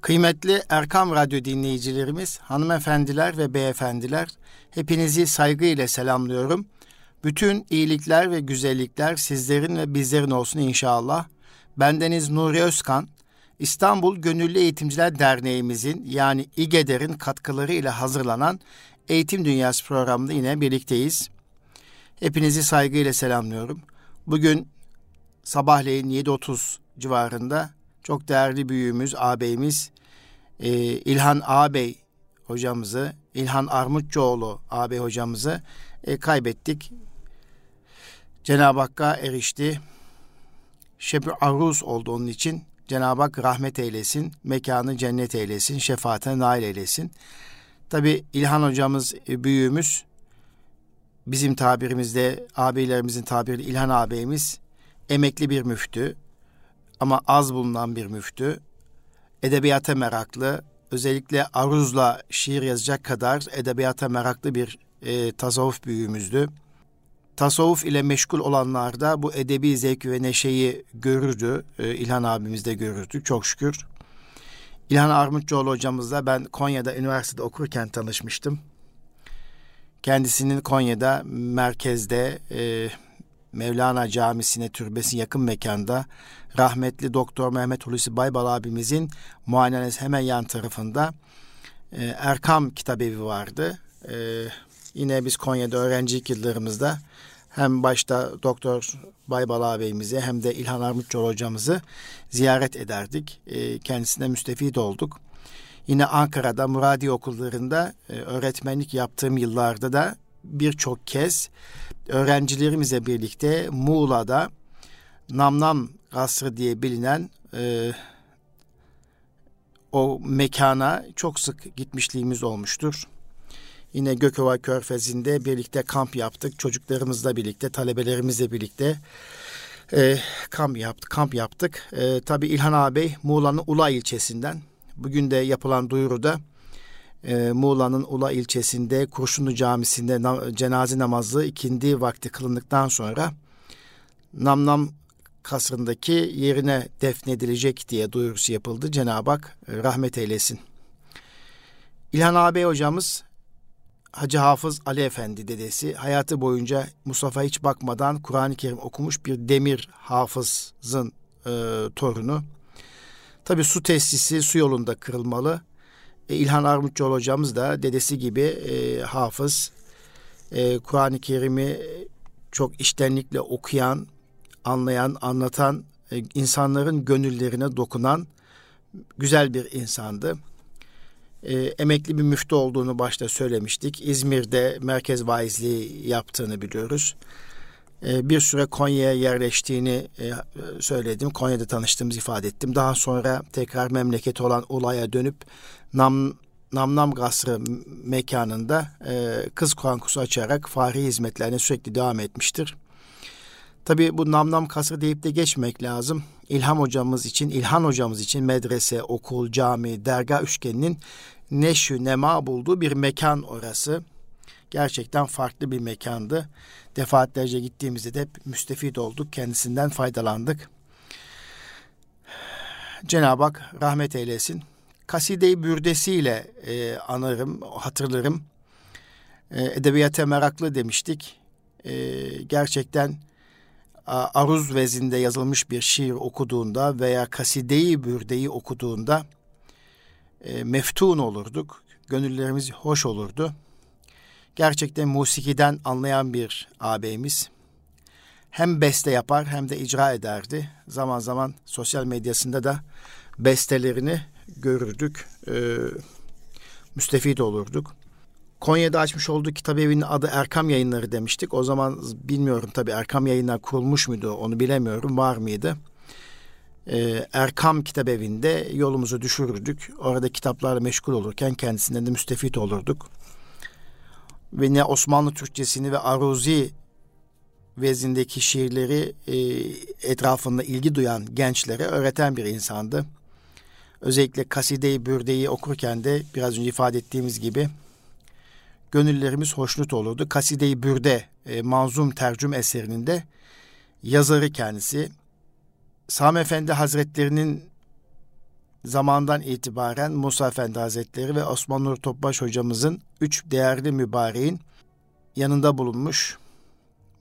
Kıymetli Erkam Radyo dinleyicilerimiz, hanımefendiler ve beyefendiler, hepinizi saygıyla selamlıyorum. Bütün iyilikler ve güzellikler sizlerin ve bizlerin olsun inşallah. Bendeniz Nuri Özkan, İstanbul Gönüllü Eğitimciler Derneğimizin yani İGEDER'in katkılarıyla hazırlanan Eğitim Dünyası programında yine birlikteyiz. Hepinizi saygıyla selamlıyorum. Bugün sabahleyin 7.30 civarında çok değerli büyüğümüz, ağabeyimiz e, İlhan ağabey hocamızı, İlhan Armutçoğlu ağabey hocamızı e, kaybettik. Cenab-ı Hakk'a erişti. Şebi aruz oldu onun için. Cenab-ı Hak rahmet eylesin, mekanı cennet eylesin, şefaatine nail eylesin. Tabi İlhan hocamız, e, büyüğümüz, bizim tabirimizde, abilerimizin tabiriyle İlhan ağabeyimiz emekli bir müftü ama az bulunan bir müftü. Edebiyata meraklı, özellikle aruzla şiir yazacak kadar edebiyata meraklı bir e, tasavvuf büyüğümüzdü. Tasavvuf ile meşgul olanlar da bu edebi zevk ve neşeyi görürdü. E, İlhan abimiz de görürdü çok şükür. İlhan Armutçoğlu hocamızla ben Konya'da üniversitede okurken tanışmıştım. Kendisinin Konya'da merkezde e, Mevlana Camisi'ne türbesi yakın mekanda rahmetli Doktor Mehmet Hulusi Baybal abimizin muayenesi hemen yan tarafında e, Erkam Kitabevi vardı. E, yine biz Konya'da öğrencilik yıllarımızda hem başta Doktor Baybal ağabeyimizi hem de İlhan Armutçoğlu hocamızı ziyaret ederdik. E, kendisine müstefit olduk. Yine Ankara'da Muradi okullarında e, öğretmenlik yaptığım yıllarda da birçok kez öğrencilerimizle birlikte Muğla'da Namnam Kasrı diye bilinen e, o mekana çok sık gitmişliğimiz olmuştur. Yine Gökova Körfezi'nde birlikte kamp yaptık. Çocuklarımızla birlikte, talebelerimizle birlikte e, kamp yaptık. Kamp yaptık. E, tabii İlhan ağabey Muğla'nın Ula ilçesinden. Bugün de yapılan duyuruda e, Muğla'nın Ula ilçesinde Kurşunlu Camisi'nde na, cenaze namazı ikindi vakti kılındıktan sonra Namnam kasrındaki yerine defnedilecek diye duyurusu yapıldı. Cenab-ı Hak e, rahmet eylesin. İlhan ağabey hocamız Hacı Hafız Ali Efendi dedesi hayatı boyunca Mustafa hiç bakmadan Kur'an-ı Kerim okumuş bir demir hafızın e, torunu. Tabi su tesisi su yolunda kırılmalı. E, İlhan Armutçoğlu hocamız da dedesi gibi e, hafız. E, Kur'an-ı Kerim'i çok iştenlikle okuyan, anlayan, anlatan, e, insanların gönüllerine dokunan güzel bir insandı. E, emekli bir müftü olduğunu başta söylemiştik. İzmir'de merkez vaizliği yaptığını biliyoruz. E, bir süre Konya'ya yerleştiğini e, söyledim. Konya'da tanıştığımızı ifade ettim. Daha sonra tekrar memleketi olan Ulay'a dönüp Nam Namnam Gasrı mekanında e, kız kuankusu açarak fahri hizmetlerine sürekli devam etmiştir. Tabi bu Namnam Kasrı deyip de geçmek lazım. İlham hocamız için, İlhan hocamız için medrese, okul, cami, dergah üçgeninin neşü nema bulduğu bir mekan orası. Gerçekten farklı bir mekandı. Defaatlerce gittiğimizde de hep müstefit olduk. Kendisinden faydalandık. Cenab-ı Hak rahmet eylesin. Kaside-i Bürdesiyle e, anarım, hatırlarım. E, edebiyata meraklı demiştik. E, gerçekten aruz vezinde yazılmış bir şiir okuduğunda veya Kaside-i Bürde'yi okuduğunda e, meftun olurduk. Gönüllerimiz hoş olurdu. Gerçekten musikiden anlayan bir ağabeyimiz. Hem beste yapar hem de icra ederdi. Zaman zaman sosyal medyasında da bestelerini görürdük. E, müstefit olurduk. Konya'da açmış olduğu kitap evinin adı Erkam Yayınları demiştik. O zaman bilmiyorum tabii Erkam Yayınlar kurulmuş muydu onu bilemiyorum. Var mıydı? Ee, Erkam Kitap Evi'nde yolumuzu düşürürdük. Orada kitaplarla meşgul olurken kendisinden de müstefit olurduk. Ve ne Osmanlı Türkçesini ve Aruzi vezindeki şiirleri e, etrafında ilgi duyan gençlere öğreten bir insandı. Özellikle Kaside-i Bürde'yi okurken de biraz önce ifade ettiğimiz gibi gönüllerimiz hoşnut olurdu. Kaside-i Bürde e, manzum tercüm eserinin de yazarı kendisi. Sami Efendi Hazretlerinin zamandan itibaren Musa Efendi Hazretleri ve Osman Nur Topbaş hocamızın üç değerli mübareğin yanında bulunmuş,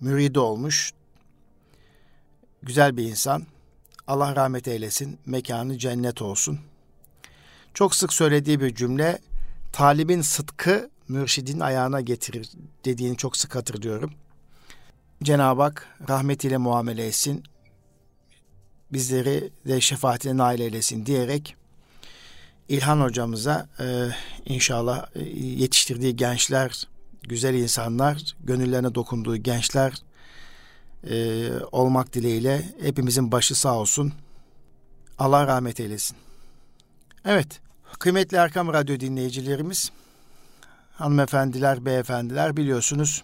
müridi olmuş, güzel bir insan. Allah rahmet eylesin, mekanı cennet olsun. Çok sık söylediği bir cümle, talibin sıdkı mürşidin ayağına getirir dediğini çok sık hatırlıyorum. Cenab-ı Hak rahmetiyle muamele etsin, bizleri de şefaatine nail eylesin diyerek İlhan hocamıza e, inşallah e, yetiştirdiği gençler, güzel insanlar, gönüllerine dokunduğu gençler e, olmak dileğiyle hepimizin başı sağ olsun. Allah rahmet eylesin. Evet, kıymetli Erkam Radyo dinleyicilerimiz, hanımefendiler, beyefendiler biliyorsunuz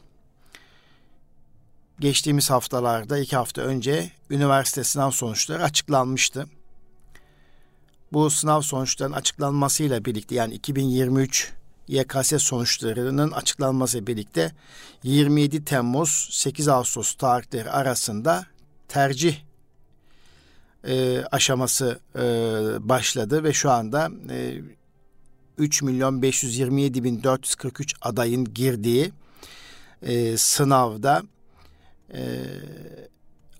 geçtiğimiz haftalarda iki hafta önce üniversite sınav sonuçları açıklanmıştı. Bu sınav sonuçlarının açıklanmasıyla birlikte yani 2023 YKS sonuçlarının açıklanması birlikte 27 Temmuz 8 Ağustos tarihleri arasında tercih e, aşaması e, başladı ve şu anda e, 3 milyon 527 bin 443 adayın girdiği e, sınavda e,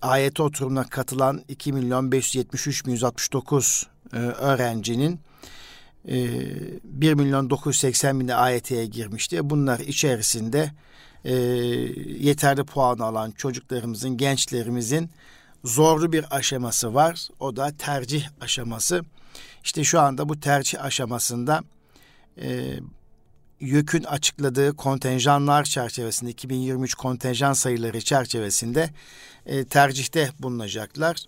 ayete oturumuna katılan 2 milyon 573 bin 169 e, öğrencinin e, 1 milyon 980 bin AYT'ye girmişti. Bunlar içerisinde e, yeterli puan alan çocuklarımızın, gençlerimizin zorlu bir aşaması var. O da tercih aşaması. İşte şu anda bu tercih aşamasında e, YÖK'ün açıkladığı kontenjanlar çerçevesinde 2023 kontenjan sayıları çerçevesinde e, tercihte bulunacaklar.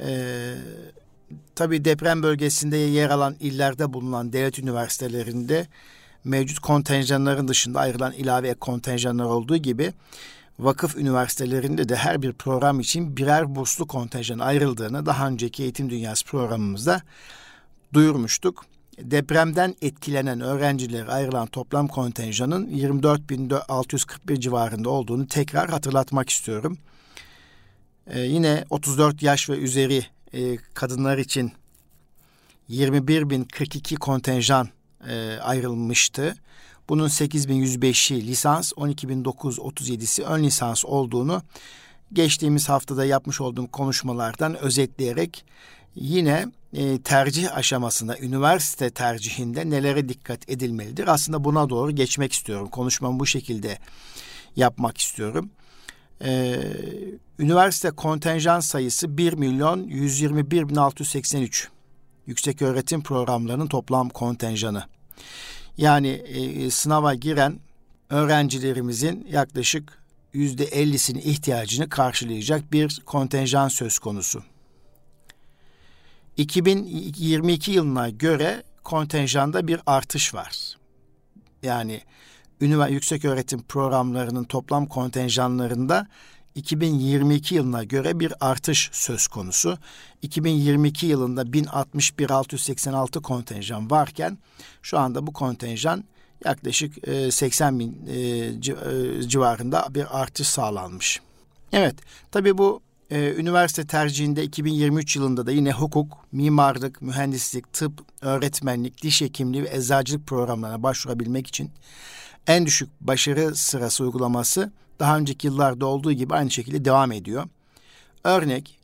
E, tabii deprem bölgesinde yer alan illerde bulunan devlet üniversitelerinde mevcut kontenjanların dışında ayrılan ilave kontenjanlar olduğu gibi vakıf üniversitelerinde de her bir program için birer burslu kontenjan ayrıldığını daha önceki Eğitim Dünyası programımızda duyurmuştuk depremden etkilenen öğrencilere ayrılan toplam kontenjanın 24.641 civarında olduğunu tekrar hatırlatmak istiyorum. Ee, yine 34 yaş ve üzeri e, kadınlar için 21.042 kontenjan e, ayrılmıştı. Bunun 8.105'i lisans, 12.937'si ön lisans olduğunu geçtiğimiz haftada yapmış olduğum konuşmalardan özetleyerek yine e, tercih aşamasında, üniversite tercihinde nelere dikkat edilmelidir? Aslında buna doğru geçmek istiyorum. Konuşmamı bu şekilde yapmak istiyorum. Ee, üniversite kontenjan sayısı 1 milyon 121 bin 683. Yüksek öğretim programlarının toplam kontenjanı. Yani e, sınava giren öğrencilerimizin yaklaşık yüzde 50'sinin ihtiyacını karşılayacak bir kontenjan söz konusu. 2022 yılına göre kontenjanda bir artış var. Yani üniversite yüksek öğretim programlarının toplam kontenjanlarında 2022 yılına göre bir artış söz konusu. 2022 yılında 1061.686 kontenjan varken şu anda bu kontenjan yaklaşık 80 bin civarında bir artış sağlanmış. Evet, tabii bu üniversite tercihinde 2023 yılında da yine hukuk, mimarlık, mühendislik, tıp, öğretmenlik, diş hekimliği ve eczacılık programlarına başvurabilmek için en düşük başarı sırası uygulaması daha önceki yıllarda olduğu gibi aynı şekilde devam ediyor. Örnek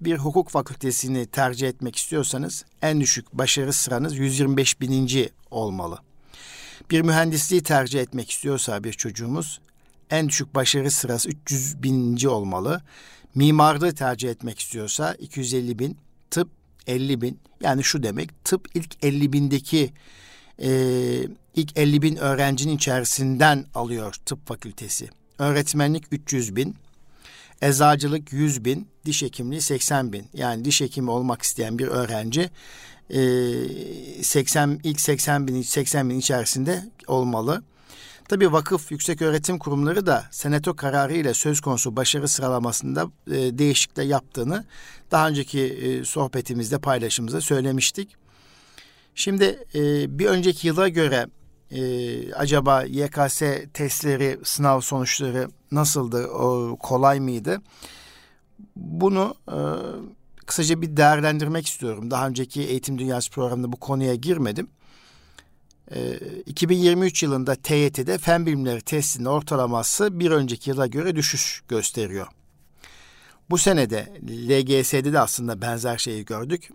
bir hukuk fakültesini tercih etmek istiyorsanız en düşük başarı sıranız 125 bininci olmalı. Bir mühendisliği tercih etmek istiyorsa bir çocuğumuz en düşük başarı sırası 300 bininci olmalı. Mimarlığı tercih etmek istiyorsa 250 bin, tıp 50 bin. Yani şu demek tıp ilk 50 bindeki e, ilk 50 bin öğrencinin içerisinden alıyor tıp fakültesi. Öğretmenlik 300 bin, eczacılık 100 bin, diş hekimliği 80 bin. Yani diş hekimi olmak isteyen bir öğrenci e, 80 ilk 80 bin 80 bin içerisinde olmalı. Tabi vakıf yüksek öğretim kurumları da senato kararı ile söz konusu başarı sıralamasında e, değişiklikler yaptığını daha önceki e, sohbetimizde paylaşımızda söylemiştik. Şimdi e, bir önceki yıla göre e, acaba YKS testleri, sınav sonuçları nasıldı, o, kolay mıydı? Bunu e, kısaca bir değerlendirmek istiyorum. Daha önceki Eğitim Dünyası programında bu konuya girmedim. 2023 yılında TYT'de fen bilimleri testinin ortalaması bir önceki yıla göre düşüş gösteriyor. Bu senede LGS'de de aslında benzer şeyi gördük.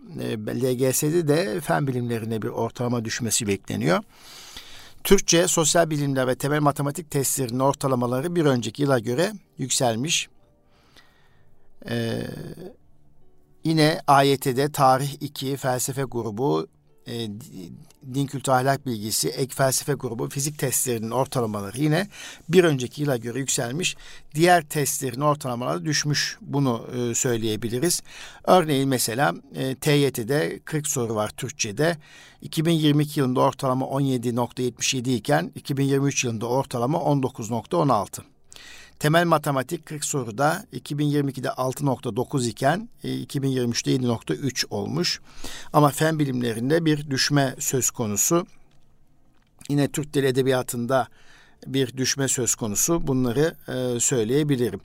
LGS'de de fen bilimlerine bir ortalama düşmesi bekleniyor. Türkçe, sosyal bilimler ve temel matematik testlerinin ortalamaları bir önceki yıla göre yükselmiş. Ee, yine AYT'de tarih 2, felsefe grubu, e, din kültü ahlak bilgisi, ek felsefe grubu, fizik testlerinin ortalamaları yine bir önceki yıla göre yükselmiş. Diğer testlerin ortalamaları düşmüş. Bunu e, söyleyebiliriz. Örneğin mesela e, TYT'de 40 soru var Türkçe'de. 2022 yılında ortalama 17.77 iken 2023 yılında ortalama 19.16. Temel matematik 40 soruda 2022'de 6.9 iken 2023'te 7.3 olmuş. Ama fen bilimlerinde bir düşme söz konusu. Yine Türk Dili Edebiyatı'nda bir düşme söz konusu. Bunları e, söyleyebilirim.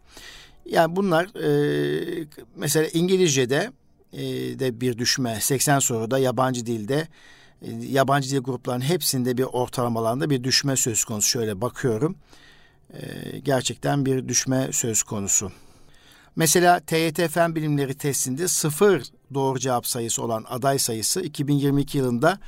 Yani bunlar e, mesela İngilizce'de e, de bir düşme 80 soruda yabancı dilde e, yabancı dil gruplarının hepsinde bir ortalamalarında bir düşme söz konusu. Şöyle bakıyorum. Ee, gerçekten bir düşme söz konusu. Mesela TYT Fen Bilimleri testinde sıfır doğru cevap sayısı olan aday sayısı 2022 yılında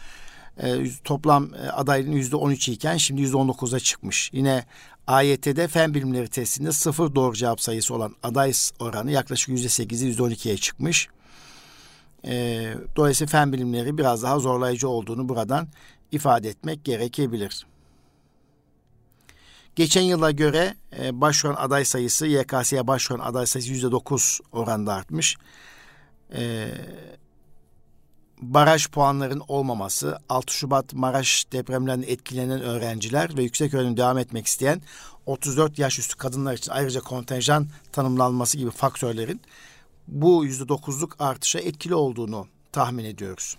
e, toplam e, adayların yüzde 13 iken şimdi yüzde 19'a çıkmış. Yine AYT'de fen bilimleri testinde sıfır doğru cevap sayısı olan aday oranı yaklaşık yüzde 8'i yüzde 12'ye çıkmış. E, dolayısıyla fen bilimleri biraz daha zorlayıcı olduğunu buradan ifade etmek gerekebilir. Geçen yıla göre e, başvuran aday sayısı, YKS'ye başvuran aday sayısı yüzde dokuz oranda artmış. E, baraj puanların olmaması, 6 Şubat Maraş depremlerinden etkilenen öğrenciler ve yüksek öğrenim devam etmek isteyen 34 yaş üstü kadınlar için ayrıca kontenjan tanımlanması gibi faktörlerin bu yüzde dokuzluk artışa etkili olduğunu tahmin ediyoruz.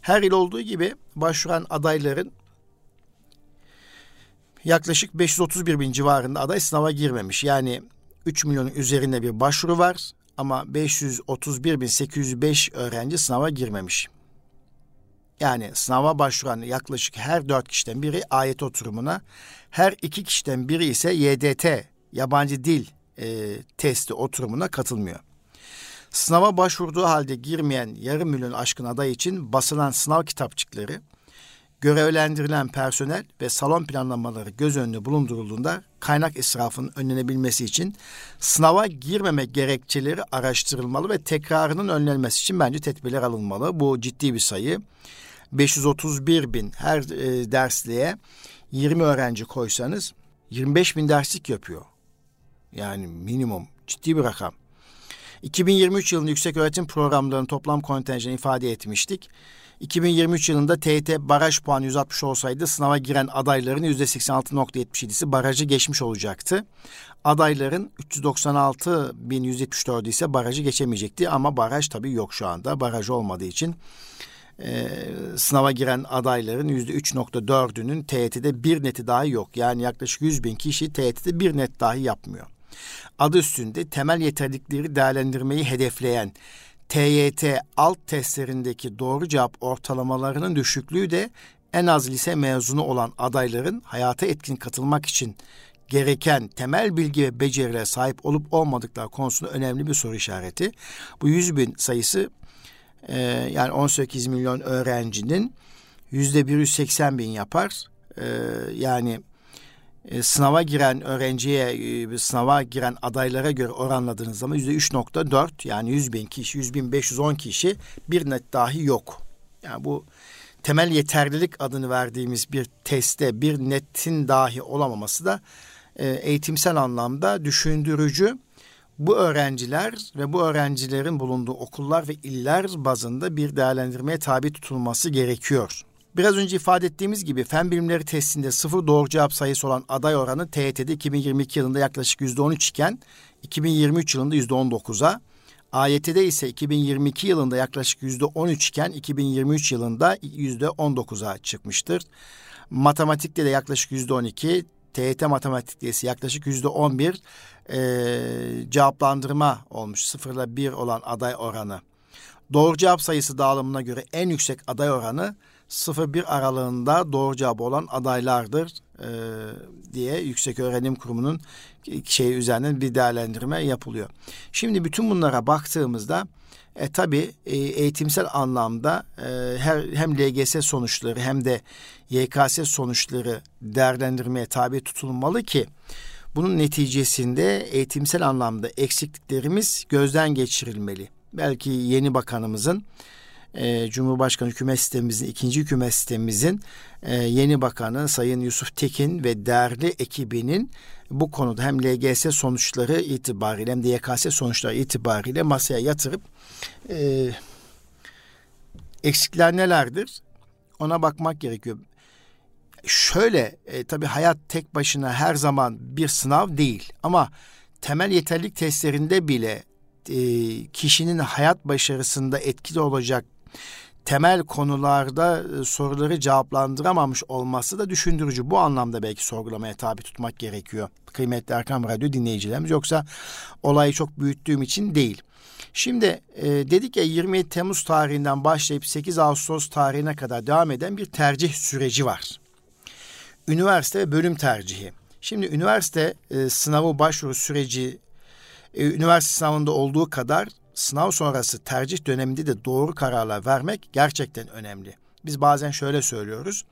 Her yıl olduğu gibi başvuran adayların yaklaşık 531 bin civarında aday sınava girmemiş. Yani 3 milyonun üzerinde bir başvuru var ama 531 bin 805 öğrenci sınava girmemiş. Yani sınava başvuran yaklaşık her dört kişiden biri ayet oturumuna, her iki kişiden biri ise YDT, yabancı dil e, testi oturumuna katılmıyor. Sınava başvurduğu halde girmeyen yarım milyon aşkın aday için basılan sınav kitapçıkları görevlendirilen personel ve salon planlamaları göz önünde bulundurulduğunda kaynak israfının önlenebilmesi için sınava girmeme gerekçeleri araştırılmalı ve tekrarının önlenmesi için bence tedbirler alınmalı. Bu ciddi bir sayı. 531 bin her e, dersliğe 20 öğrenci koysanız 25 bin derslik yapıyor. Yani minimum ciddi bir rakam. 2023 yılında yüksek öğretim programlarının toplam kontenjanı ifade etmiştik. 2023 yılında TYT baraj puanı 160 olsaydı sınava giren adayların %86.77'si barajı geçmiş olacaktı. Adayların 396.174'ü ise barajı geçemeyecekti ama baraj tabii yok şu anda. Baraj olmadığı için e, sınava giren adayların yüzde 3.4'ünün TYT'de bir neti dahi yok. Yani yaklaşık 100 bin kişi TYT'de bir net dahi yapmıyor. Adı üstünde temel yeterlilikleri değerlendirmeyi hedefleyen TYT alt testlerindeki doğru cevap ortalamalarının düşüklüğü de en az lise mezunu olan adayların hayata etkin katılmak için gereken temel bilgi ve becerilere sahip olup olmadıkları konusunda önemli bir soru işareti. Bu 100 bin sayısı e, yani 18 milyon öğrencinin yüzde 180 bin yapar. E, yani e, sınava giren öğrenciye, e, sınava giren adaylara göre oranladığınız zaman yüzde 3.4 yani 100 bin kişi, 100 bin 510 kişi bir net dahi yok. Yani bu temel yeterlilik adını verdiğimiz bir testte bir netin dahi olamaması da e, eğitimsel anlamda düşündürücü. Bu öğrenciler ve bu öğrencilerin bulunduğu okullar ve iller bazında bir değerlendirmeye tabi tutulması gerekiyor. Biraz önce ifade ettiğimiz gibi fen bilimleri testinde sıfır doğru cevap sayısı olan aday oranı TYT'de 2022 yılında yaklaşık %13 iken 2023 yılında %19'a, AYT'de ise 2022 yılında yaklaşık %13 iken 2023 yılında %19'a çıkmıştır. Matematikte de yaklaşık %12, TYT matematik diyesi yaklaşık yüzde on bir e, cevaplandırma olmuş. Sıfırla bir olan aday oranı. Doğru cevap sayısı dağılımına göre en yüksek aday oranı 0-1 aralığında doğru cevap olan adaylardır e, diye Yüksek Öğrenim Kurumu'nun şey üzerinden bir değerlendirme yapılıyor. Şimdi bütün bunlara baktığımızda e, tabii e, eğitimsel anlamda e, her, hem LGS sonuçları hem de YKS sonuçları değerlendirmeye tabi tutulmalı ki bunun neticesinde eğitimsel anlamda eksikliklerimiz gözden geçirilmeli. Belki yeni bakanımızın e, Cumhurbaşkanı hükümet sistemimizin, ikinci hükümet sistemimizin e, yeni bakanı Sayın Yusuf Tekin ve değerli ekibinin bu konuda hem LGS sonuçları itibariyle hem de YKS sonuçları itibariyle masaya yatırıp e, eksikler nelerdir ona bakmak gerekiyor. Şöyle e, tabii hayat tek başına her zaman bir sınav değil ama temel yeterlilik testlerinde bile e, kişinin hayat başarısında etkili olacak temel konularda e, soruları cevaplandıramamış olması da düşündürücü. Bu anlamda belki sorgulamaya tabi tutmak gerekiyor. Kıymetli Erkam Radyo dinleyicilerimiz. Yoksa olayı çok büyüttüğüm için değil. Şimdi e, dedik ya 27 Temmuz tarihinden başlayıp 8 Ağustos tarihine kadar devam eden bir tercih süreci var. Üniversite ve bölüm tercihi. Şimdi üniversite e, sınavı başvuru süreci e, üniversite sınavında olduğu kadar sınav sonrası tercih döneminde de doğru kararlar vermek gerçekten önemli. Biz bazen şöyle söylüyoruz.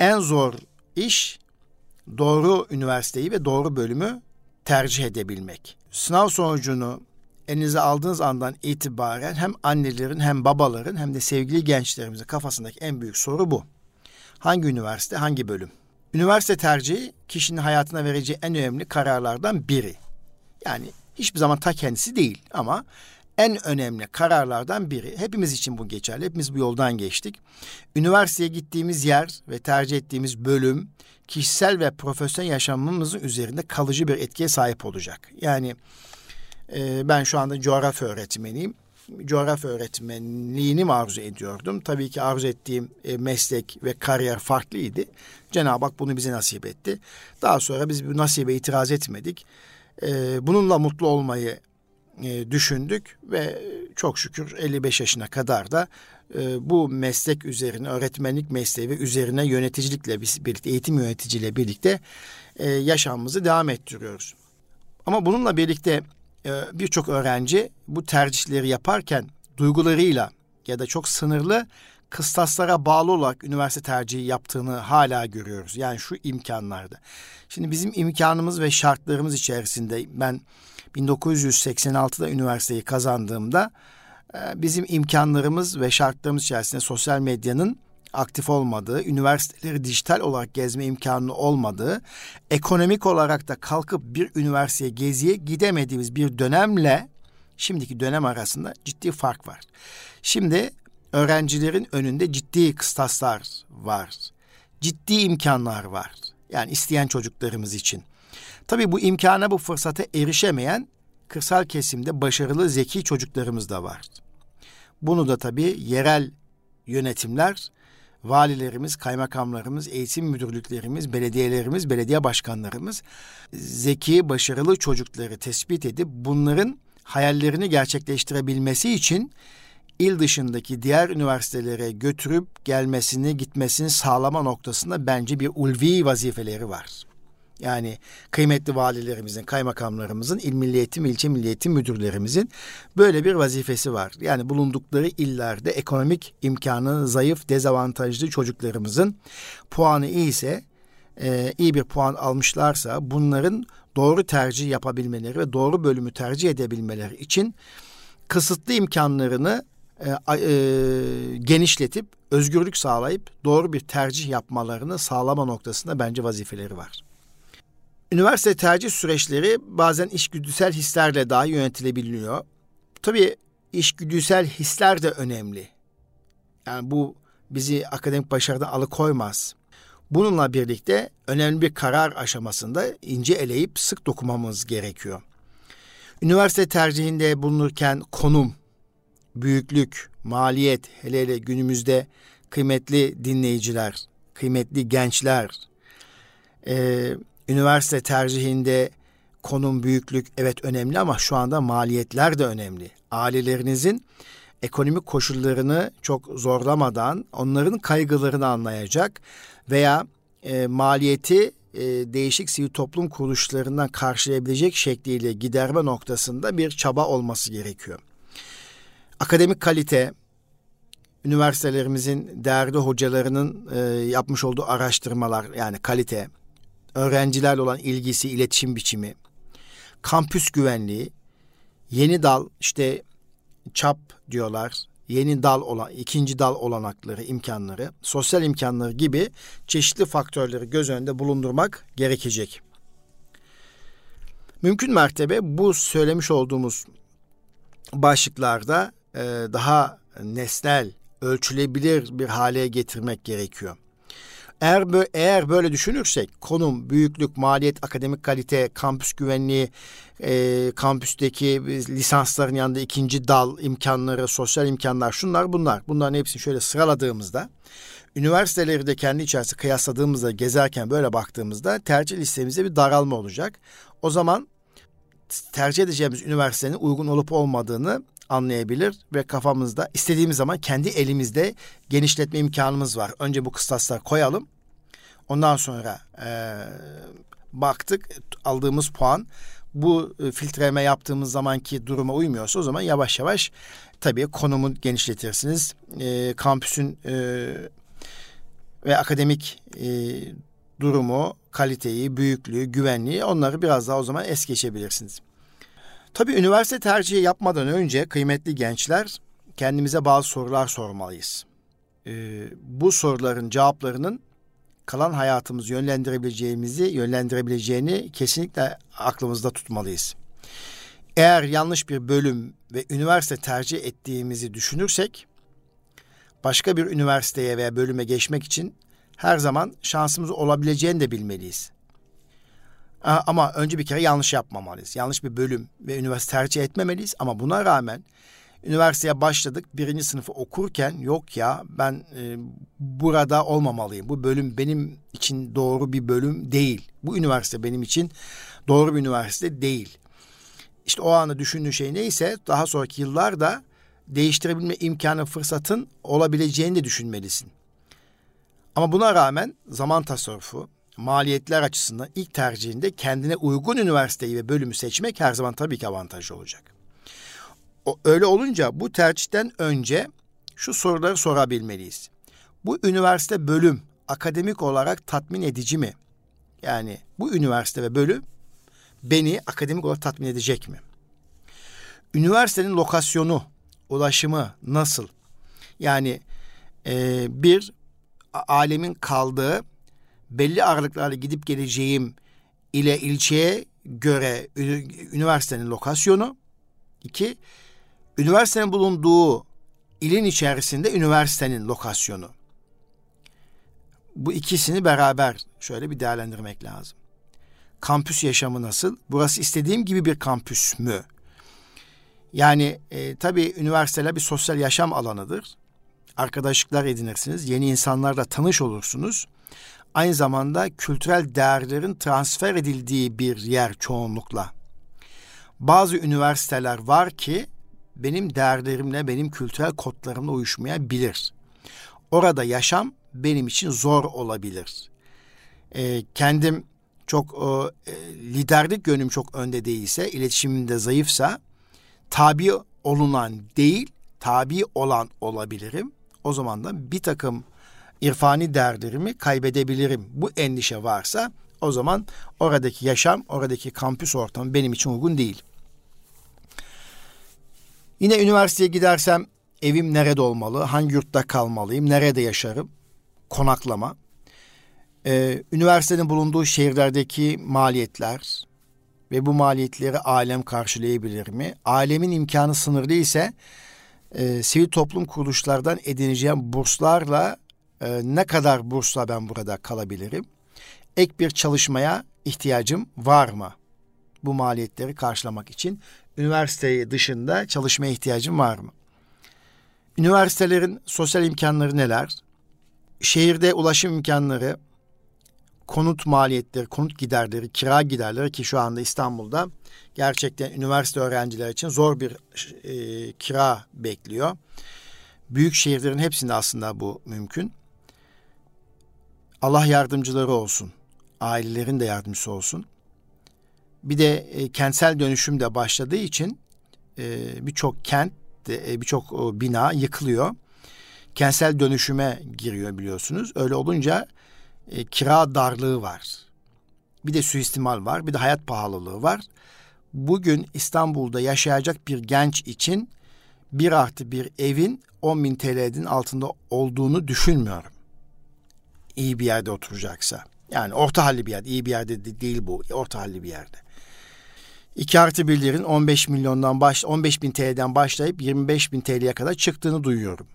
En zor iş doğru üniversiteyi ve doğru bölümü tercih edebilmek. Sınav sonucunu elinize aldığınız andan itibaren hem annelerin hem babaların hem de sevgili gençlerimizin kafasındaki en büyük soru bu. Hangi üniversite, hangi bölüm? Üniversite tercihi kişinin hayatına vereceği en önemli kararlardan biri. Yani hiçbir zaman ta kendisi değil ama en önemli kararlardan biri. Hepimiz için bu geçerli. Hepimiz bu yoldan geçtik. Üniversiteye gittiğimiz yer ve tercih ettiğimiz bölüm kişisel ve profesyonel yaşamımızın üzerinde kalıcı bir etkiye sahip olacak. Yani e, ben şu anda coğrafya öğretmeniyim. Coğrafya öğretmenliğini mi arzu ediyordum? Tabii ki arzu ettiğim e, meslek ve kariyer farklıydı. Cenab-ı Hak bunu bize nasip etti. Daha sonra biz bu nasibe itiraz etmedik e, bununla mutlu olmayı e, düşündük ve çok şükür 55 yaşına kadar da e, bu meslek üzerine öğretmenlik mesleği üzerine yöneticilikle birlikte eğitim yöneticiliğiyle birlikte e, yaşamımızı devam ettiriyoruz. Ama bununla birlikte e, birçok öğrenci bu tercihleri yaparken duygularıyla ya da çok sınırlı kıstaslara bağlı olarak üniversite tercihi yaptığını hala görüyoruz. Yani şu imkanlarda. Şimdi bizim imkanımız ve şartlarımız içerisinde ben 1986'da üniversiteyi kazandığımda e, bizim imkanlarımız ve şartlarımız içerisinde sosyal medyanın aktif olmadığı, üniversiteleri dijital olarak gezme imkanı olmadığı, ekonomik olarak da kalkıp bir üniversiteye geziye gidemediğimiz bir dönemle şimdiki dönem arasında ciddi fark var. Şimdi öğrencilerin önünde ciddi kıstaslar var. Ciddi imkanlar var. Yani isteyen çocuklarımız için. Tabii bu imkana bu fırsata erişemeyen kırsal kesimde başarılı zeki çocuklarımız da var. Bunu da tabii yerel yönetimler, valilerimiz, kaymakamlarımız, eğitim müdürlüklerimiz, belediyelerimiz, belediye başkanlarımız zeki, başarılı çocukları tespit edip bunların hayallerini gerçekleştirebilmesi için il dışındaki diğer üniversitelere götürüp gelmesini, gitmesini sağlama noktasında bence bir ulvi vazifeleri var. Yani kıymetli valilerimizin, kaymakamlarımızın, il milli eğitim, ilçe milli eğitim müdürlerimizin böyle bir vazifesi var. Yani bulundukları illerde ekonomik imkanı zayıf, dezavantajlı çocuklarımızın puanı iyiyse, e, iyi bir puan almışlarsa bunların doğru tercih yapabilmeleri ve doğru bölümü tercih edebilmeleri için kısıtlı imkanlarını e, e, genişletip özgürlük sağlayıp doğru bir tercih yapmalarını sağlama noktasında bence vazifeleri var. Üniversite tercih süreçleri bazen işgüdüsel hislerle daha yönetilebiliyor. Tabii işgüdüsel hisler de önemli. Yani bu bizi akademik başarıdan alıkoymaz. Bununla birlikte önemli bir karar aşamasında ince eleyip sık dokunmamız gerekiyor. Üniversite tercihinde bulunurken konum, büyüklük, maliyet hele hele günümüzde kıymetli dinleyiciler, kıymetli gençler Ee, üniversite tercihinde konum, büyüklük evet önemli ama şu anda maliyetler de önemli. Ailelerinizin ekonomik koşullarını çok zorlamadan onların kaygılarını anlayacak veya e, maliyeti e, değişik sivil toplum kuruluşlarından karşılayabilecek şekliyle giderme noktasında bir çaba olması gerekiyor. Akademik kalite, üniversitelerimizin değerli hocalarının e, yapmış olduğu araştırmalar yani kalite, öğrencilerle olan ilgisi, iletişim biçimi, kampüs güvenliği, yeni dal işte çap diyorlar, yeni dal olan, ikinci dal olanakları, imkanları, sosyal imkanları gibi çeşitli faktörleri göz önünde bulundurmak gerekecek. Mümkün mertebe bu söylemiş olduğumuz başlıklarda e, daha nesnel, ölçülebilir bir hale getirmek gerekiyor. Eğer, eğer böyle düşünürsek konum, büyüklük, maliyet, akademik kalite, kampüs güvenliği, e, kampüsteki lisansların yanında ikinci dal imkanları, sosyal imkanlar şunlar bunlar. Bunların hepsini şöyle sıraladığımızda üniversiteleri de kendi içerisinde kıyasladığımızda gezerken böyle baktığımızda tercih listemizde bir daralma olacak. O zaman tercih edeceğimiz üniversitenin uygun olup olmadığını anlayabilir ve kafamızda istediğimiz zaman kendi elimizde genişletme imkanımız var. Önce bu kıstasları koyalım. Ondan sonra e, baktık aldığımız puan bu e, filtreleme yaptığımız zamanki duruma uymuyorsa o zaman yavaş yavaş tabii konumu genişletirsiniz. E, kampüsün e, ve akademik e, durumu, kaliteyi, büyüklüğü, güvenliği onları biraz daha o zaman es geçebilirsiniz. Tabii üniversite tercihi yapmadan önce kıymetli gençler kendimize bazı sorular sormalıyız. Ee, bu soruların cevaplarının kalan hayatımızı yönlendirebileceğimizi, yönlendirebileceğini kesinlikle aklımızda tutmalıyız. Eğer yanlış bir bölüm ve üniversite tercih ettiğimizi düşünürsek, başka bir üniversiteye veya bölüme geçmek için her zaman şansımız olabileceğini de bilmeliyiz. Ama önce bir kere yanlış yapmamalıyız. Yanlış bir bölüm ve üniversite tercih etmemeliyiz. Ama buna rağmen üniversiteye başladık. Birinci sınıfı okurken yok ya ben e, burada olmamalıyım. Bu bölüm benim için doğru bir bölüm değil. Bu üniversite benim için doğru bir üniversite değil. İşte o anda düşündüğün şey neyse daha sonraki yıllarda değiştirebilme imkanı fırsatın olabileceğini de düşünmelisin. Ama buna rağmen zaman tasarrufu, maliyetler açısından ilk tercihinde kendine uygun üniversiteyi ve bölümü seçmek her zaman tabii ki avantajlı olacak. O, öyle olunca bu tercihten önce şu soruları sorabilmeliyiz. Bu üniversite bölüm akademik olarak tatmin edici mi? Yani bu üniversite ve bölüm beni akademik olarak tatmin edecek mi? Üniversitenin lokasyonu, ulaşımı nasıl? Yani e, bir alemin kaldığı belli aralıklarla gidip geleceğim ile ilçeye göre üniversitenin lokasyonu. iki üniversitenin bulunduğu ilin içerisinde üniversitenin lokasyonu. Bu ikisini beraber şöyle bir değerlendirmek lazım. Kampüs yaşamı nasıl? Burası istediğim gibi bir kampüs mü? Yani e, tabii üniversiteler bir sosyal yaşam alanıdır. Arkadaşlıklar edinirsiniz, yeni insanlarla tanış olursunuz aynı zamanda kültürel değerlerin transfer edildiği bir yer çoğunlukla. Bazı üniversiteler var ki benim değerlerimle, benim kültürel kodlarımla uyuşmayabilir. Orada yaşam benim için zor olabilir. E, kendim çok e, liderlik yönüm çok önde değilse, iletişimim de zayıfsa tabi olunan değil, tabi olan olabilirim. O zaman da bir takım irfani değerlerimi kaybedebilirim. Bu endişe varsa o zaman oradaki yaşam, oradaki kampüs ortamı benim için uygun değil. Yine üniversiteye gidersem evim nerede olmalı, hangi yurtta kalmalıyım, nerede yaşarım, konaklama. Ee, üniversitenin bulunduğu şehirlerdeki maliyetler ve bu maliyetleri ailem karşılayabilir mi? Ailemin imkanı sınırlı ise e, sivil toplum kuruluşlardan edineceğim burslarla e, ne kadar bursla ben burada kalabilirim? Ek bir çalışmaya ihtiyacım var mı? Bu maliyetleri karşılamak için üniversite dışında çalışmaya ihtiyacım var mı? Üniversitelerin sosyal imkanları neler? Şehirde ulaşım imkanları, konut maliyetleri, konut giderleri, kira giderleri ki şu anda İstanbul'da gerçekten üniversite öğrenciler için zor bir e, kira bekliyor. Büyük şehirlerin hepsinde aslında bu mümkün. Allah yardımcıları olsun. Ailelerin de yardımcısı olsun. Bir de e, kentsel dönüşüm de başladığı için e, birçok kent, e, birçok bina yıkılıyor. Kentsel dönüşüme giriyor biliyorsunuz. Öyle olunca e, kira darlığı var. Bir de suistimal var, bir de hayat pahalılığı var. Bugün İstanbul'da yaşayacak bir genç için bir artı bir evin 10 bin TL'nin altında olduğunu düşünmüyorum. İyi bir yerde oturacaksa. Yani orta halli bir yerde, iyi bir yerde de değil bu, orta halli bir yerde. 2 artı birlerin 15 milyondan baş, 15 bin TL'den başlayıp 25 bin TL'ye kadar çıktığını duyuyorum.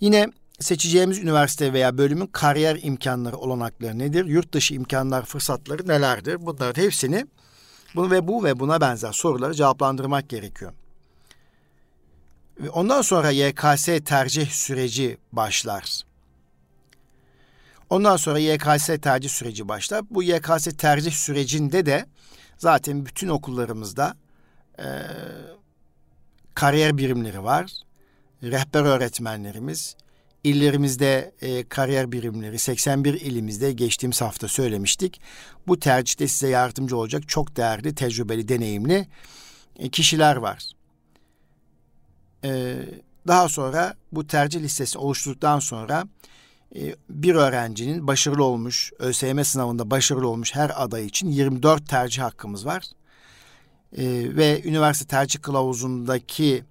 Yine seçeceğimiz üniversite veya bölümün kariyer imkanları, olanakları nedir? Yurt dışı imkanlar, fırsatları nelerdir? Bunların hepsini bunu ve bu ve buna benzer soruları cevaplandırmak gerekiyor. Ve ondan sonra YKS tercih süreci başlar. Ondan sonra YKS tercih süreci başlar. Bu YKS tercih sürecinde de zaten bütün okullarımızda e, kariyer birimleri var. Rehber öğretmenlerimiz, illerimizde e, kariyer birimleri 81 ilimizde geçtiğimiz hafta söylemiştik. Bu tercihte size yardımcı olacak çok değerli, tecrübeli, deneyimli e, kişiler var. E, daha sonra bu tercih listesi oluşturduktan sonra bir öğrencinin başarılı olmuş, ÖSYM sınavında başarılı olmuş her aday için 24 tercih hakkımız var. E, ve üniversite tercih kılavuzundaki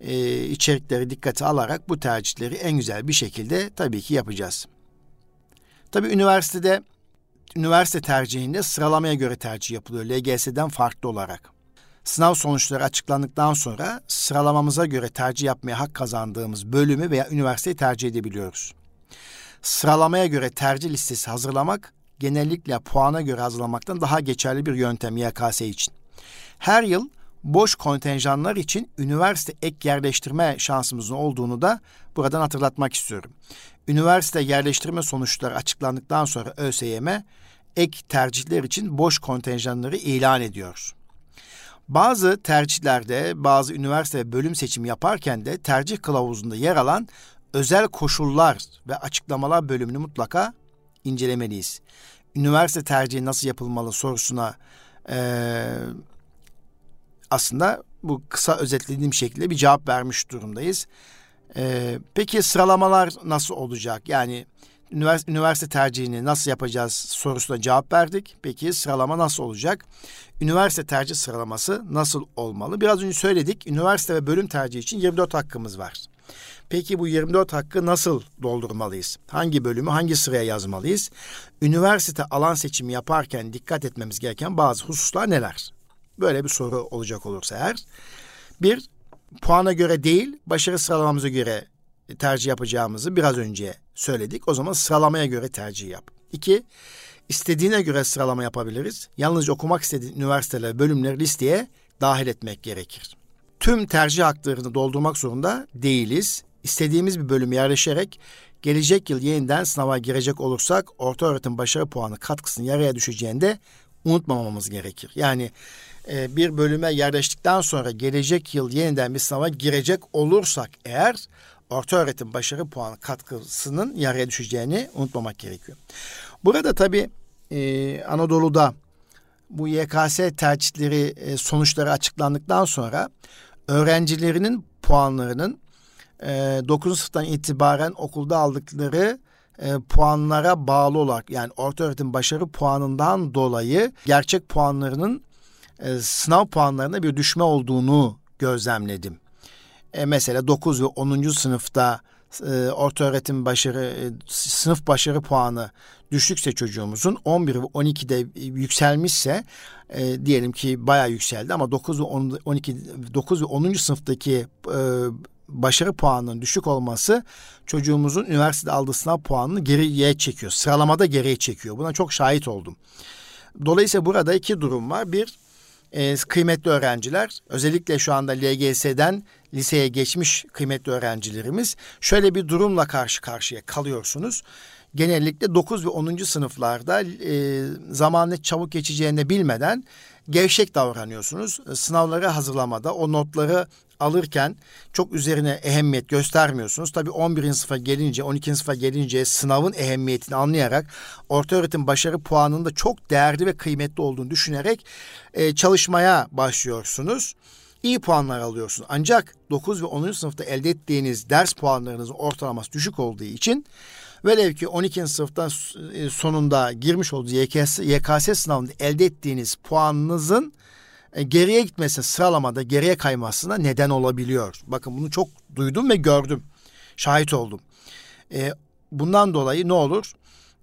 e, içerikleri dikkate alarak bu tercihleri en güzel bir şekilde tabii ki yapacağız. Tabii üniversitede üniversite tercihinde sıralamaya göre tercih yapılıyor LGS'den farklı olarak. Sınav sonuçları açıklandıktan sonra sıralamamıza göre tercih yapmaya hak kazandığımız bölümü veya üniversiteyi tercih edebiliyoruz. Sıralamaya göre tercih listesi hazırlamak genellikle puana göre hazırlamaktan daha geçerli bir yöntem YKS için. Her yıl boş kontenjanlar için üniversite ek yerleştirme şansımızın olduğunu da buradan hatırlatmak istiyorum. Üniversite yerleştirme sonuçları açıklandıktan sonra ÖSYM ek tercihler için boş kontenjanları ilan ediyor. Bazı tercihlerde, bazı üniversite bölüm seçimi yaparken de tercih kılavuzunda yer alan özel koşullar ve açıklamalar bölümünü mutlaka incelemeliyiz. Üniversite tercihi nasıl yapılmalı sorusuna e, aslında bu kısa özetlediğim şekilde bir cevap vermiş durumdayız. Ee, peki sıralamalar nasıl olacak? Yani üniversite, üniversite tercihini nasıl yapacağız sorusuna cevap verdik. Peki sıralama nasıl olacak? Üniversite tercih sıralaması nasıl olmalı? Biraz önce söyledik. Üniversite ve bölüm tercihi için 24 hakkımız var. Peki bu 24 hakkı nasıl doldurmalıyız? Hangi bölümü hangi sıraya yazmalıyız? Üniversite alan seçimi yaparken dikkat etmemiz gereken bazı hususlar neler? Böyle bir soru olacak olursa eğer. Bir, puana göre değil, başarı sıralamamıza göre tercih yapacağımızı biraz önce söyledik. O zaman sıralamaya göre tercih yap. İki, istediğine göre sıralama yapabiliriz. Yalnızca okumak istediğin üniversiteler, bölümleri listeye dahil etmek gerekir. Tüm tercih haklarını doldurmak zorunda değiliz. İstediğimiz bir bölüm yerleşerek gelecek yıl yeniden sınava girecek olursak orta öğretim başarı puanı katkısının yarıya düşeceğini de unutmamamız gerekir. Yani e, bir bölüme yerleştikten sonra gelecek yıl yeniden bir sınava girecek olursak eğer orta öğretim başarı puanı katkısının yarıya düşeceğini unutmamak gerekiyor. Burada tabii e, Anadolu'da bu YKS tercihleri e, sonuçları açıklandıktan sonra öğrencilerinin puanlarının e, 9. sınıftan itibaren okulda aldıkları e, puanlara bağlı olarak yani orta öğretim başarı puanından dolayı gerçek puanlarının e, sınav puanlarında bir düşme olduğunu gözlemledim. E, mesela 9 ve 10. sınıfta e, orta öğretim başarı e, sınıf başarı puanı düşükse çocuğumuzun 11 ve 12'de yükselmişse e, diyelim ki bayağı yükseldi ama 9 ve 10, 12 9 ve 10. sınıftaki e, başarı puanının düşük olması çocuğumuzun üniversitede aldığı sınav puanını geriye çekiyor. Sıralamada geriye çekiyor. Buna çok şahit oldum. Dolayısıyla burada iki durum var. Bir, e, kıymetli öğrenciler özellikle şu anda LGS'den liseye geçmiş kıymetli öğrencilerimiz şöyle bir durumla karşı karşıya kalıyorsunuz. Genellikle 9 ve 10. sınıflarda e, zamanı çabuk geçeceğini bilmeden gevşek davranıyorsunuz. E, sınavları hazırlamada o notları alırken çok üzerine ehemmiyet göstermiyorsunuz. Tabii 11. sınıfa gelince, 12. sınıfa gelince sınavın ehemmiyetini anlayarak orta öğretim başarı puanının da çok değerli ve kıymetli olduğunu düşünerek e, çalışmaya başlıyorsunuz. İyi puanlar alıyorsunuz. Ancak 9 ve 10. sınıfta elde ettiğiniz ders puanlarınızın ortalaması düşük olduğu için Velev ki 12. sınıftan e, sonunda girmiş olduğu YKS, YKS sınavında elde ettiğiniz puanınızın e, geriye gitmesi sıralamada geriye kaymasına neden olabiliyor. Bakın bunu çok duydum ve gördüm. Şahit oldum. E, bundan dolayı ne olur?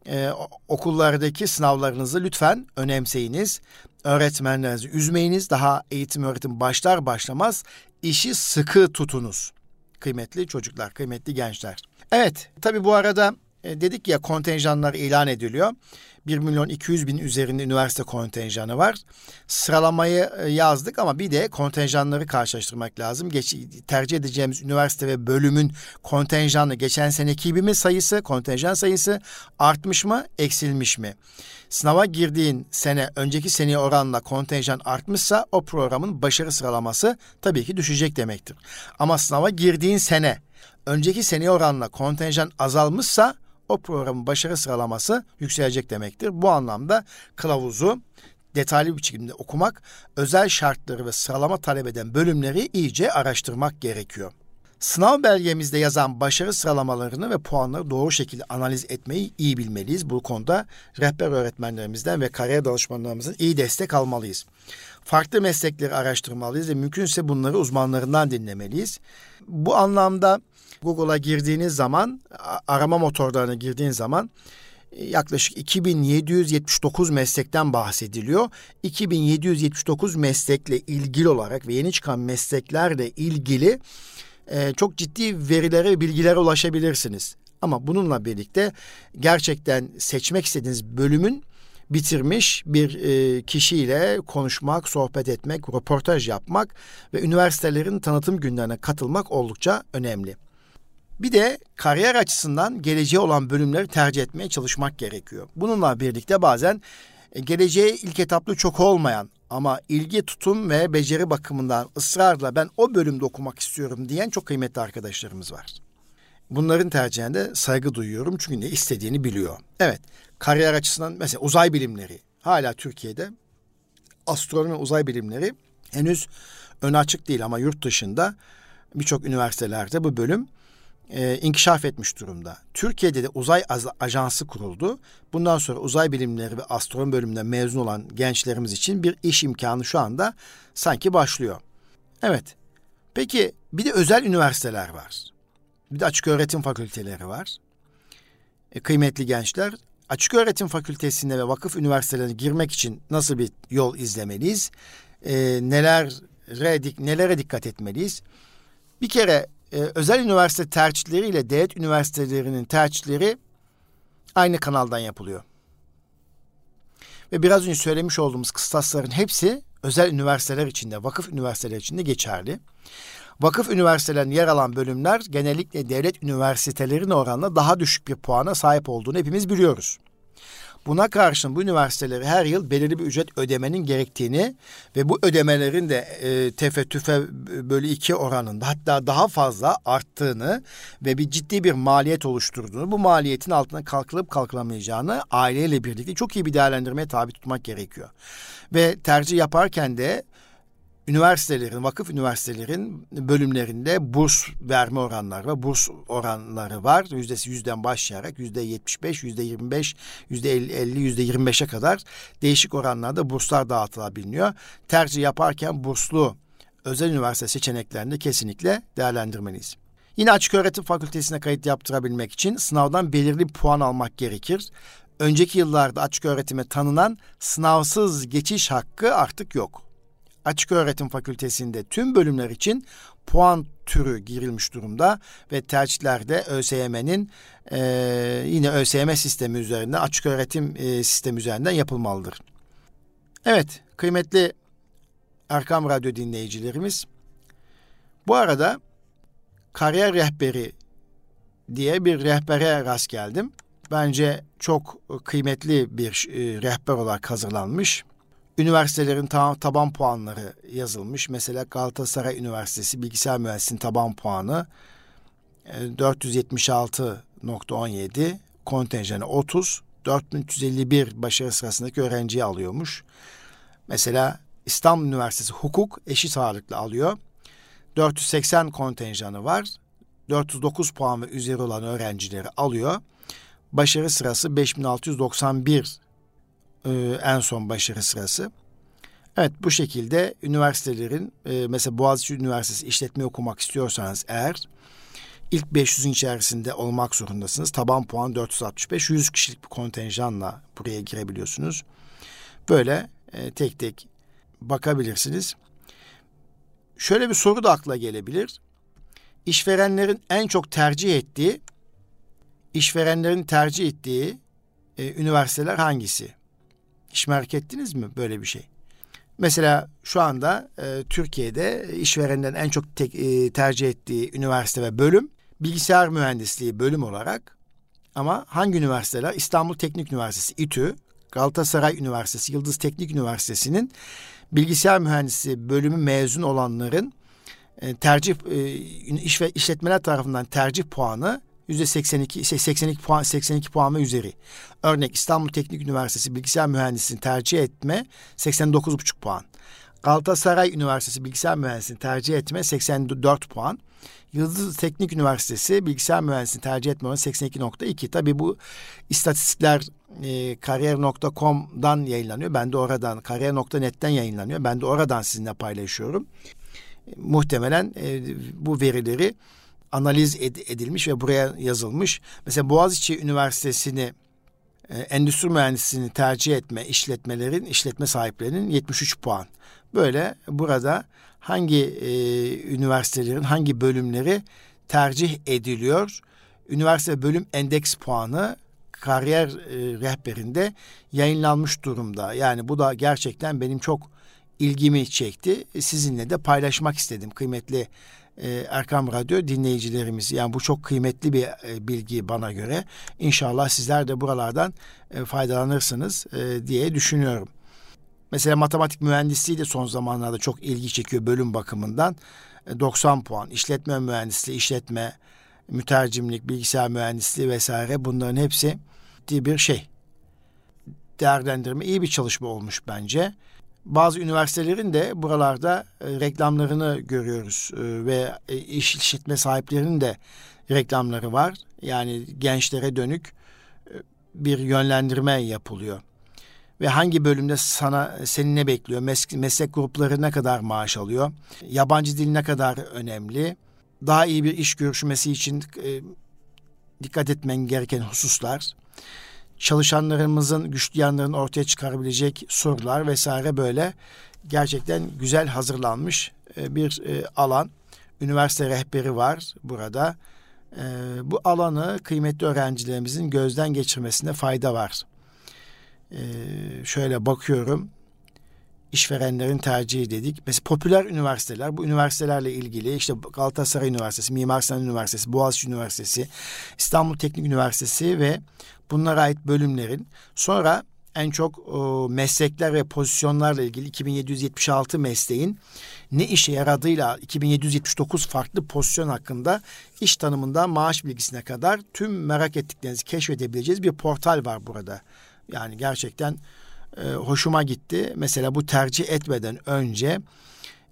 E, okullardaki sınavlarınızı lütfen önemseyiniz. Öğretmenlerinizi üzmeyiniz. Daha eğitim öğretim başlar başlamaz işi sıkı tutunuz. Kıymetli çocuklar, kıymetli gençler. Evet, tabii bu arada e, dedik ya kontenjanlar ilan ediliyor. 1 milyon 200 bin üzerinde üniversite kontenjanı var. Sıralamayı e, yazdık ama bir de kontenjanları karşılaştırmak lazım. Geç, tercih edeceğimiz üniversite ve bölümün kontenjanı geçen seneki gibi mi sayısı, kontenjan sayısı artmış mı, eksilmiş mi? Sınava girdiğin sene önceki seneye oranla kontenjan artmışsa o programın başarı sıralaması tabii ki düşecek demektir. Ama sınava girdiğin sene önceki seneye oranla kontenjan azalmışsa o programın başarı sıralaması yükselecek demektir. Bu anlamda kılavuzu detaylı bir şekilde okumak, özel şartları ve sıralama talep eden bölümleri iyice araştırmak gerekiyor. Sınav belgemizde yazan başarı sıralamalarını ve puanları doğru şekilde analiz etmeyi iyi bilmeliyiz. Bu konuda rehber öğretmenlerimizden ve kariyer danışmanlarımızın iyi destek almalıyız. Farklı meslekleri araştırmalıyız ve mümkünse bunları uzmanlarından dinlemeliyiz. Bu anlamda Google'a girdiğiniz zaman arama motorlarına girdiğiniz zaman e, yaklaşık 2779 meslekten bahsediliyor. 2779 meslekle ilgili olarak ve yeni çıkan mesleklerle ilgili e, çok ciddi verilere, bilgilere ulaşabilirsiniz. Ama bununla birlikte gerçekten seçmek istediğiniz bölümün bitirmiş bir e, kişiyle konuşmak, sohbet etmek, röportaj yapmak ve üniversitelerin tanıtım günlerine katılmak oldukça önemli. Bir de kariyer açısından geleceğe olan bölümleri tercih etmeye çalışmak gerekiyor. Bununla birlikte bazen e, geleceğe ilk etaplı çok olmayan ama ilgi, tutum ve beceri bakımından ısrarla ben o bölümde okumak istiyorum diyen çok kıymetli arkadaşlarımız var. Bunların tercihinde saygı duyuyorum çünkü ne istediğini biliyor. Evet, kariyer açısından mesela uzay bilimleri hala Türkiye'de astronomi uzay bilimleri henüz ön açık değil ama yurt dışında birçok üniversitelerde bu bölüm e, inkişaf etmiş durumda. Türkiye'de de uzay ajansı kuruldu. Bundan sonra uzay bilimleri ve astronomi bölümünden mezun olan gençlerimiz için bir iş imkanı şu anda sanki başlıyor. Evet. Peki bir de özel üniversiteler var. Bir de açık öğretim fakülteleri var. E, kıymetli gençler, açık öğretim fakültesine ve vakıf üniversitelerine girmek için nasıl bir yol izlemeliyiz? E, nelere, nelere dikkat etmeliyiz? Bir kere e, özel üniversite tercihleri ile devlet üniversitelerinin tercihleri aynı kanaldan yapılıyor. Ve biraz önce söylemiş olduğumuz kıstasların hepsi özel üniversiteler içinde, vakıf üniversiteler içinde geçerli. Vakıf üniversitelerinde yer alan bölümler genellikle devlet üniversitelerine oranla daha düşük bir puana sahip olduğunu hepimiz biliyoruz. Buna karşın bu üniversiteleri her yıl belirli bir ücret ödemenin gerektiğini ve bu ödemelerin de e, tefe tüfe bölü iki oranında hatta daha fazla arttığını ve bir ciddi bir maliyet oluşturduğunu, bu maliyetin altına kalkılıp kalkılamayacağını aileyle birlikte çok iyi bir değerlendirmeye tabi tutmak gerekiyor. Ve tercih yaparken de üniversitelerin, vakıf üniversitelerin bölümlerinde burs verme oranları ve burs oranları var. Yüzdesi yüzden başlayarak yüzde yetmiş beş, yüzde yirmi beş, yüzde elli, yüzde yirmi beşe kadar değişik oranlarda burslar dağıtılabiliyor. Tercih yaparken burslu özel üniversite seçeneklerini kesinlikle değerlendirmeliyiz. Yine açık öğretim fakültesine kayıt yaptırabilmek için sınavdan belirli puan almak gerekir. Önceki yıllarda açık öğretime tanınan sınavsız geçiş hakkı artık yok açık öğretim fakültesinde tüm bölümler için puan türü girilmiş durumda ve tercihlerde ÖSYM'nin e, yine ÖSYM sistemi üzerinden açık öğretim e, sistemi üzerinden yapılmalıdır. Evet kıymetli Erkam Radyo dinleyicilerimiz Bu arada kariyer rehberi diye bir rehbere rast geldim. Bence çok kıymetli bir e, rehber olarak hazırlanmış. Üniversitelerin ta- taban puanları yazılmış. Mesela Galatasaray Üniversitesi Bilgisayar Mühendisliğinin taban puanı 476.17, e, kontenjanı 30, 4351 başarı sırasındaki öğrenciyi alıyormuş. Mesela İstanbul Üniversitesi hukuk eşit ağırlıklı alıyor. 480 kontenjanı var. 409 puan ve üzeri olan öğrencileri alıyor. Başarı sırası 5691 e, en son başarı sırası. Evet bu şekilde üniversitelerin e, mesela Boğaziçi Üniversitesi işletme okumak istiyorsanız eğer ilk 500'ün içerisinde olmak zorundasınız. Taban puan 465 100 kişilik bir kontenjanla buraya girebiliyorsunuz. Böyle e, tek tek bakabilirsiniz. Şöyle bir soru da akla gelebilir. İşverenlerin en çok tercih ettiği, işverenlerin tercih ettiği e, üniversiteler hangisi? Hiç merak ettiniz mi böyle bir şey? Mesela şu anda e, Türkiye'de işverenlerin en çok tek, e, tercih ettiği üniversite ve bölüm bilgisayar mühendisliği bölüm olarak ama hangi üniversiteler? İstanbul Teknik Üniversitesi İTÜ, Galatasaray Üniversitesi, Yıldız Teknik Üniversitesi'nin bilgisayar mühendisi bölümü mezun olanların e, tercih e, iş ve işletmeler tarafından tercih puanı yüzde 82 82 puan 82 puan ve üzeri. Örnek İstanbul Teknik Üniversitesi bilgisayar mühendisliğini tercih etme 89,5 puan. Galatasaray Üniversitesi bilgisayar mühendisliğini tercih etme 84 puan. Yıldız Teknik Üniversitesi bilgisayar mühendisliğini tercih etme oranı 82.2. Tabi bu istatistikler e, kariyer.com'dan yayınlanıyor. Ben de oradan kariyer.net'ten yayınlanıyor. Ben de oradan sizinle paylaşıyorum. E, muhtemelen e, bu verileri analiz ed- edilmiş ve buraya yazılmış. Mesela Boğaziçi Üniversitesi'ni e, endüstri mühendisliğini tercih etme işletmelerin, işletme sahiplerinin 73 puan. Böyle burada hangi e, üniversitelerin hangi bölümleri tercih ediliyor? Üniversite bölüm endeks puanı kariyer e, rehberinde yayınlanmış durumda. Yani bu da gerçekten benim çok ilgimi çekti. Sizinle de paylaşmak istedim kıymetli e, Erkam Radyo dinleyicilerimiz. Yani bu çok kıymetli bir e, bilgi bana göre. İnşallah sizler de buralardan e, faydalanırsınız e, diye düşünüyorum. Mesela matematik mühendisliği de son zamanlarda çok ilgi çekiyor bölüm bakımından. 90 e, puan. İşletme mühendisliği, işletme, mütercimlik, bilgisayar mühendisliği vesaire bunların hepsi bir şey. Değerlendirme iyi bir çalışma olmuş bence. Bazı üniversitelerin de buralarda e, reklamlarını görüyoruz e, ve e, iş işletme sahiplerinin de reklamları var. Yani gençlere dönük bir yönlendirme yapılıyor ve hangi bölümde sana seni ne bekliyor? Mes meslek grupları ne kadar maaş alıyor? Yabancı dil ne kadar önemli? Daha iyi bir iş görüşmesi için e, dikkat etmen gereken hususlar. Çalışanlarımızın güçlü yanlarını ortaya çıkarabilecek sorular vesaire böyle gerçekten güzel hazırlanmış e, bir e, alan. Üniversite rehberi var burada. E, bu alanı kıymetli öğrencilerimizin gözden geçirmesine fayda var şöyle bakıyorum işverenlerin tercihi dedik. Mesela popüler üniversiteler, bu üniversitelerle ilgili işte Galatasaray Üniversitesi, Mimar Sinan Üniversitesi, Boğaziçi Üniversitesi, İstanbul Teknik Üniversitesi ve bunlara ait bölümlerin sonra en çok o, meslekler ve pozisyonlarla ilgili 2776 mesleğin ne işe yaradığıyla 2779 farklı pozisyon hakkında iş tanımından maaş bilgisine kadar tüm merak ettiklerinizi keşfedebileceğiz bir portal var burada. Yani gerçekten e, hoşuma gitti. Mesela bu tercih etmeden önce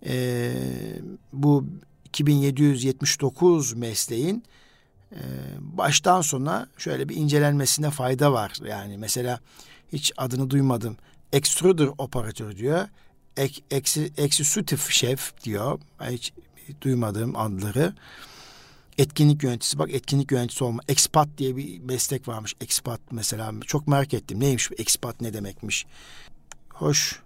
e, bu 2779 mesleğin e, baştan sona şöyle bir incelenmesine fayda var. Yani mesela hiç adını duymadım. Extruder operatör diyor. Ek, eksi, executive şef diyor. Hiç duymadığım adları etkinlik yöneticisi bak etkinlik yöneticisi olma expat diye bir meslek varmış expat mesela çok merak ettim neymiş expat ne demekmiş hoş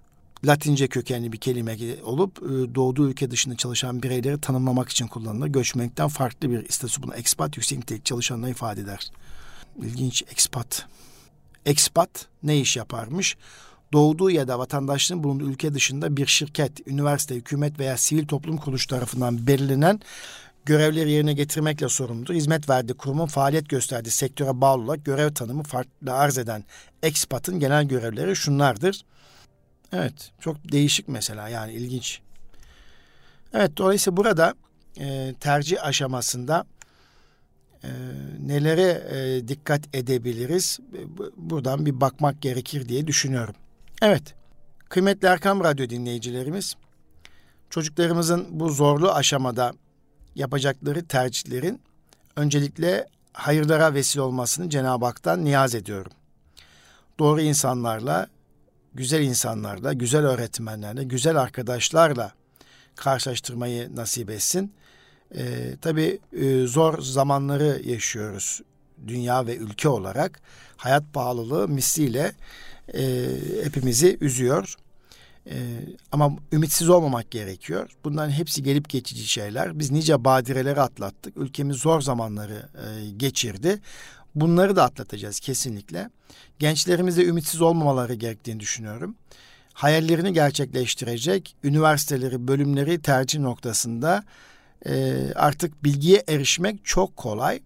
Latince kökenli bir kelime olup e, doğduğu ülke dışında çalışan bireyleri tanımlamak için kullanılır. Göçmenlikten farklı bir statüsü buna expat yüksek nitelik çalışanları ifade eder. İlginç expat. Expat ne iş yaparmış? doğduğu ya da vatandaşlığın bulunduğu ülke dışında bir şirket, üniversite, hükümet veya sivil toplum kuruluşu tarafından belirlenen görevleri yerine getirmekle sorumludur. Hizmet verdiği kurumun faaliyet gösterdiği sektöre bağlı olarak görev tanımı farklı arz eden ekspatın genel görevleri şunlardır. Evet, çok değişik mesela yani ilginç. Evet, dolayısıyla burada e, tercih aşamasında e, nelere e, dikkat edebiliriz? Buradan bir bakmak gerekir diye düşünüyorum. Evet, kıymetli Erkam Radyo dinleyicilerimiz, çocuklarımızın bu zorlu aşamada yapacakları tercihlerin öncelikle hayırlara vesile olmasını Cenab-ı Hak'tan niyaz ediyorum. Doğru insanlarla, güzel insanlarla, güzel öğretmenlerle, güzel arkadaşlarla karşılaştırmayı nasip etsin. Ee, tabii e, zor zamanları yaşıyoruz dünya ve ülke olarak. Hayat pahalılığı misliyle e, hepimizi üzüyor. Ee, ama ümitsiz olmamak gerekiyor. Bunların hepsi gelip geçici şeyler. Biz nice badireleri atlattık. Ülkemiz zor zamanları e, geçirdi. Bunları da atlatacağız kesinlikle. Gençlerimize ümitsiz olmamaları gerektiğini düşünüyorum. Hayallerini gerçekleştirecek üniversiteleri, bölümleri tercih noktasında e, artık bilgiye erişmek çok kolay.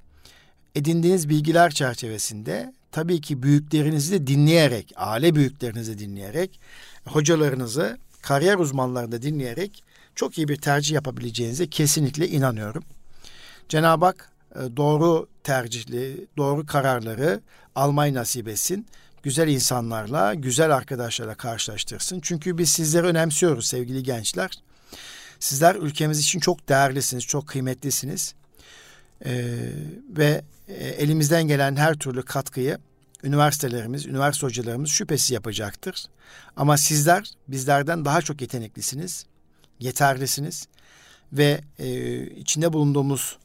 Edindiğiniz bilgiler çerçevesinde tabii ki büyüklerinizi de dinleyerek, aile büyüklerinizi dinleyerek hocalarınızı, kariyer uzmanlarını da dinleyerek çok iyi bir tercih yapabileceğinize kesinlikle inanıyorum. Cenab-ı Hak doğru tercihli, doğru kararları almayı nasip etsin. Güzel insanlarla, güzel arkadaşlarla karşılaştırsın. Çünkü biz sizleri önemsiyoruz sevgili gençler. Sizler ülkemiz için çok değerlisiniz, çok kıymetlisiniz. Ee, ve e, elimizden gelen her türlü katkıyı üniversitelerimiz, üniversite hocalarımız şüphesiz yapacaktır. Ama sizler bizlerden daha çok yeteneklisiniz, yeterlisiniz ve e, içinde bulunduğumuz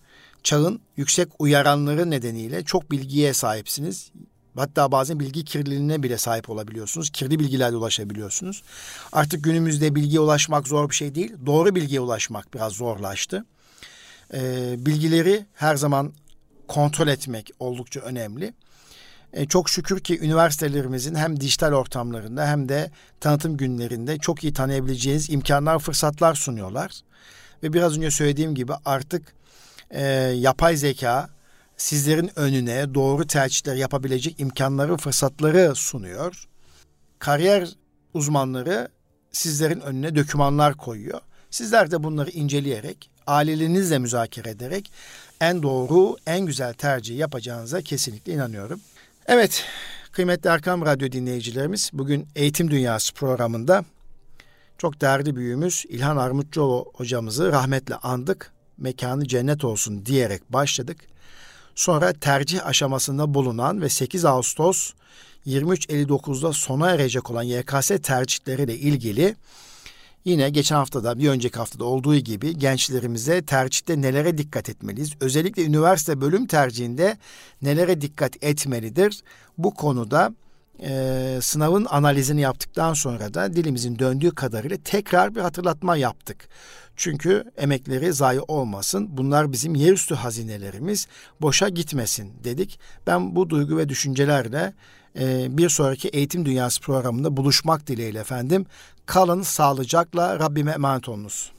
çağın yüksek uyaranları nedeniyle çok bilgiye sahipsiniz. Hatta bazen bilgi kirliliğine bile sahip olabiliyorsunuz. Kirli bilgilerle ulaşabiliyorsunuz. Artık günümüzde bilgiye ulaşmak zor bir şey değil. Doğru bilgiye ulaşmak biraz zorlaştı. Ee, bilgileri her zaman kontrol etmek oldukça önemli. E, çok şükür ki üniversitelerimizin hem dijital ortamlarında hem de tanıtım günlerinde çok iyi tanıyabileceğiniz imkanlar, fırsatlar sunuyorlar. Ve biraz önce söylediğim gibi artık e, yapay zeka sizlerin önüne doğru tercihler yapabilecek imkanları, fırsatları sunuyor. Kariyer uzmanları sizlerin önüne dokümanlar koyuyor. Sizler de bunları inceleyerek, ailelerinizle müzakere ederek en doğru, en güzel tercihi yapacağınıza kesinlikle inanıyorum. Evet, kıymetli Erkam Radyo dinleyicilerimiz, bugün Eğitim Dünyası programında çok değerli büyüğümüz İlhan Armutçuoğlu hocamızı rahmetle andık. Mekanı cennet olsun diyerek başladık. Sonra tercih aşamasında bulunan ve 8 Ağustos 23.59'da sona erecek olan YKS tercihleriyle ilgili Yine geçen haftada bir önceki haftada olduğu gibi gençlerimize tercihte nelere dikkat etmeliyiz? Özellikle üniversite bölüm tercihinde nelere dikkat etmelidir? Bu konuda e, sınavın analizini yaptıktan sonra da dilimizin döndüğü kadarıyla tekrar bir hatırlatma yaptık. Çünkü emekleri zayi olmasın. Bunlar bizim yerüstü hazinelerimiz. Boşa gitmesin dedik. Ben bu duygu ve düşüncelerle e, bir sonraki Eğitim Dünyası programında buluşmak dileğiyle efendim. Kalın sağlıcakla Rabbime emanet olunuz.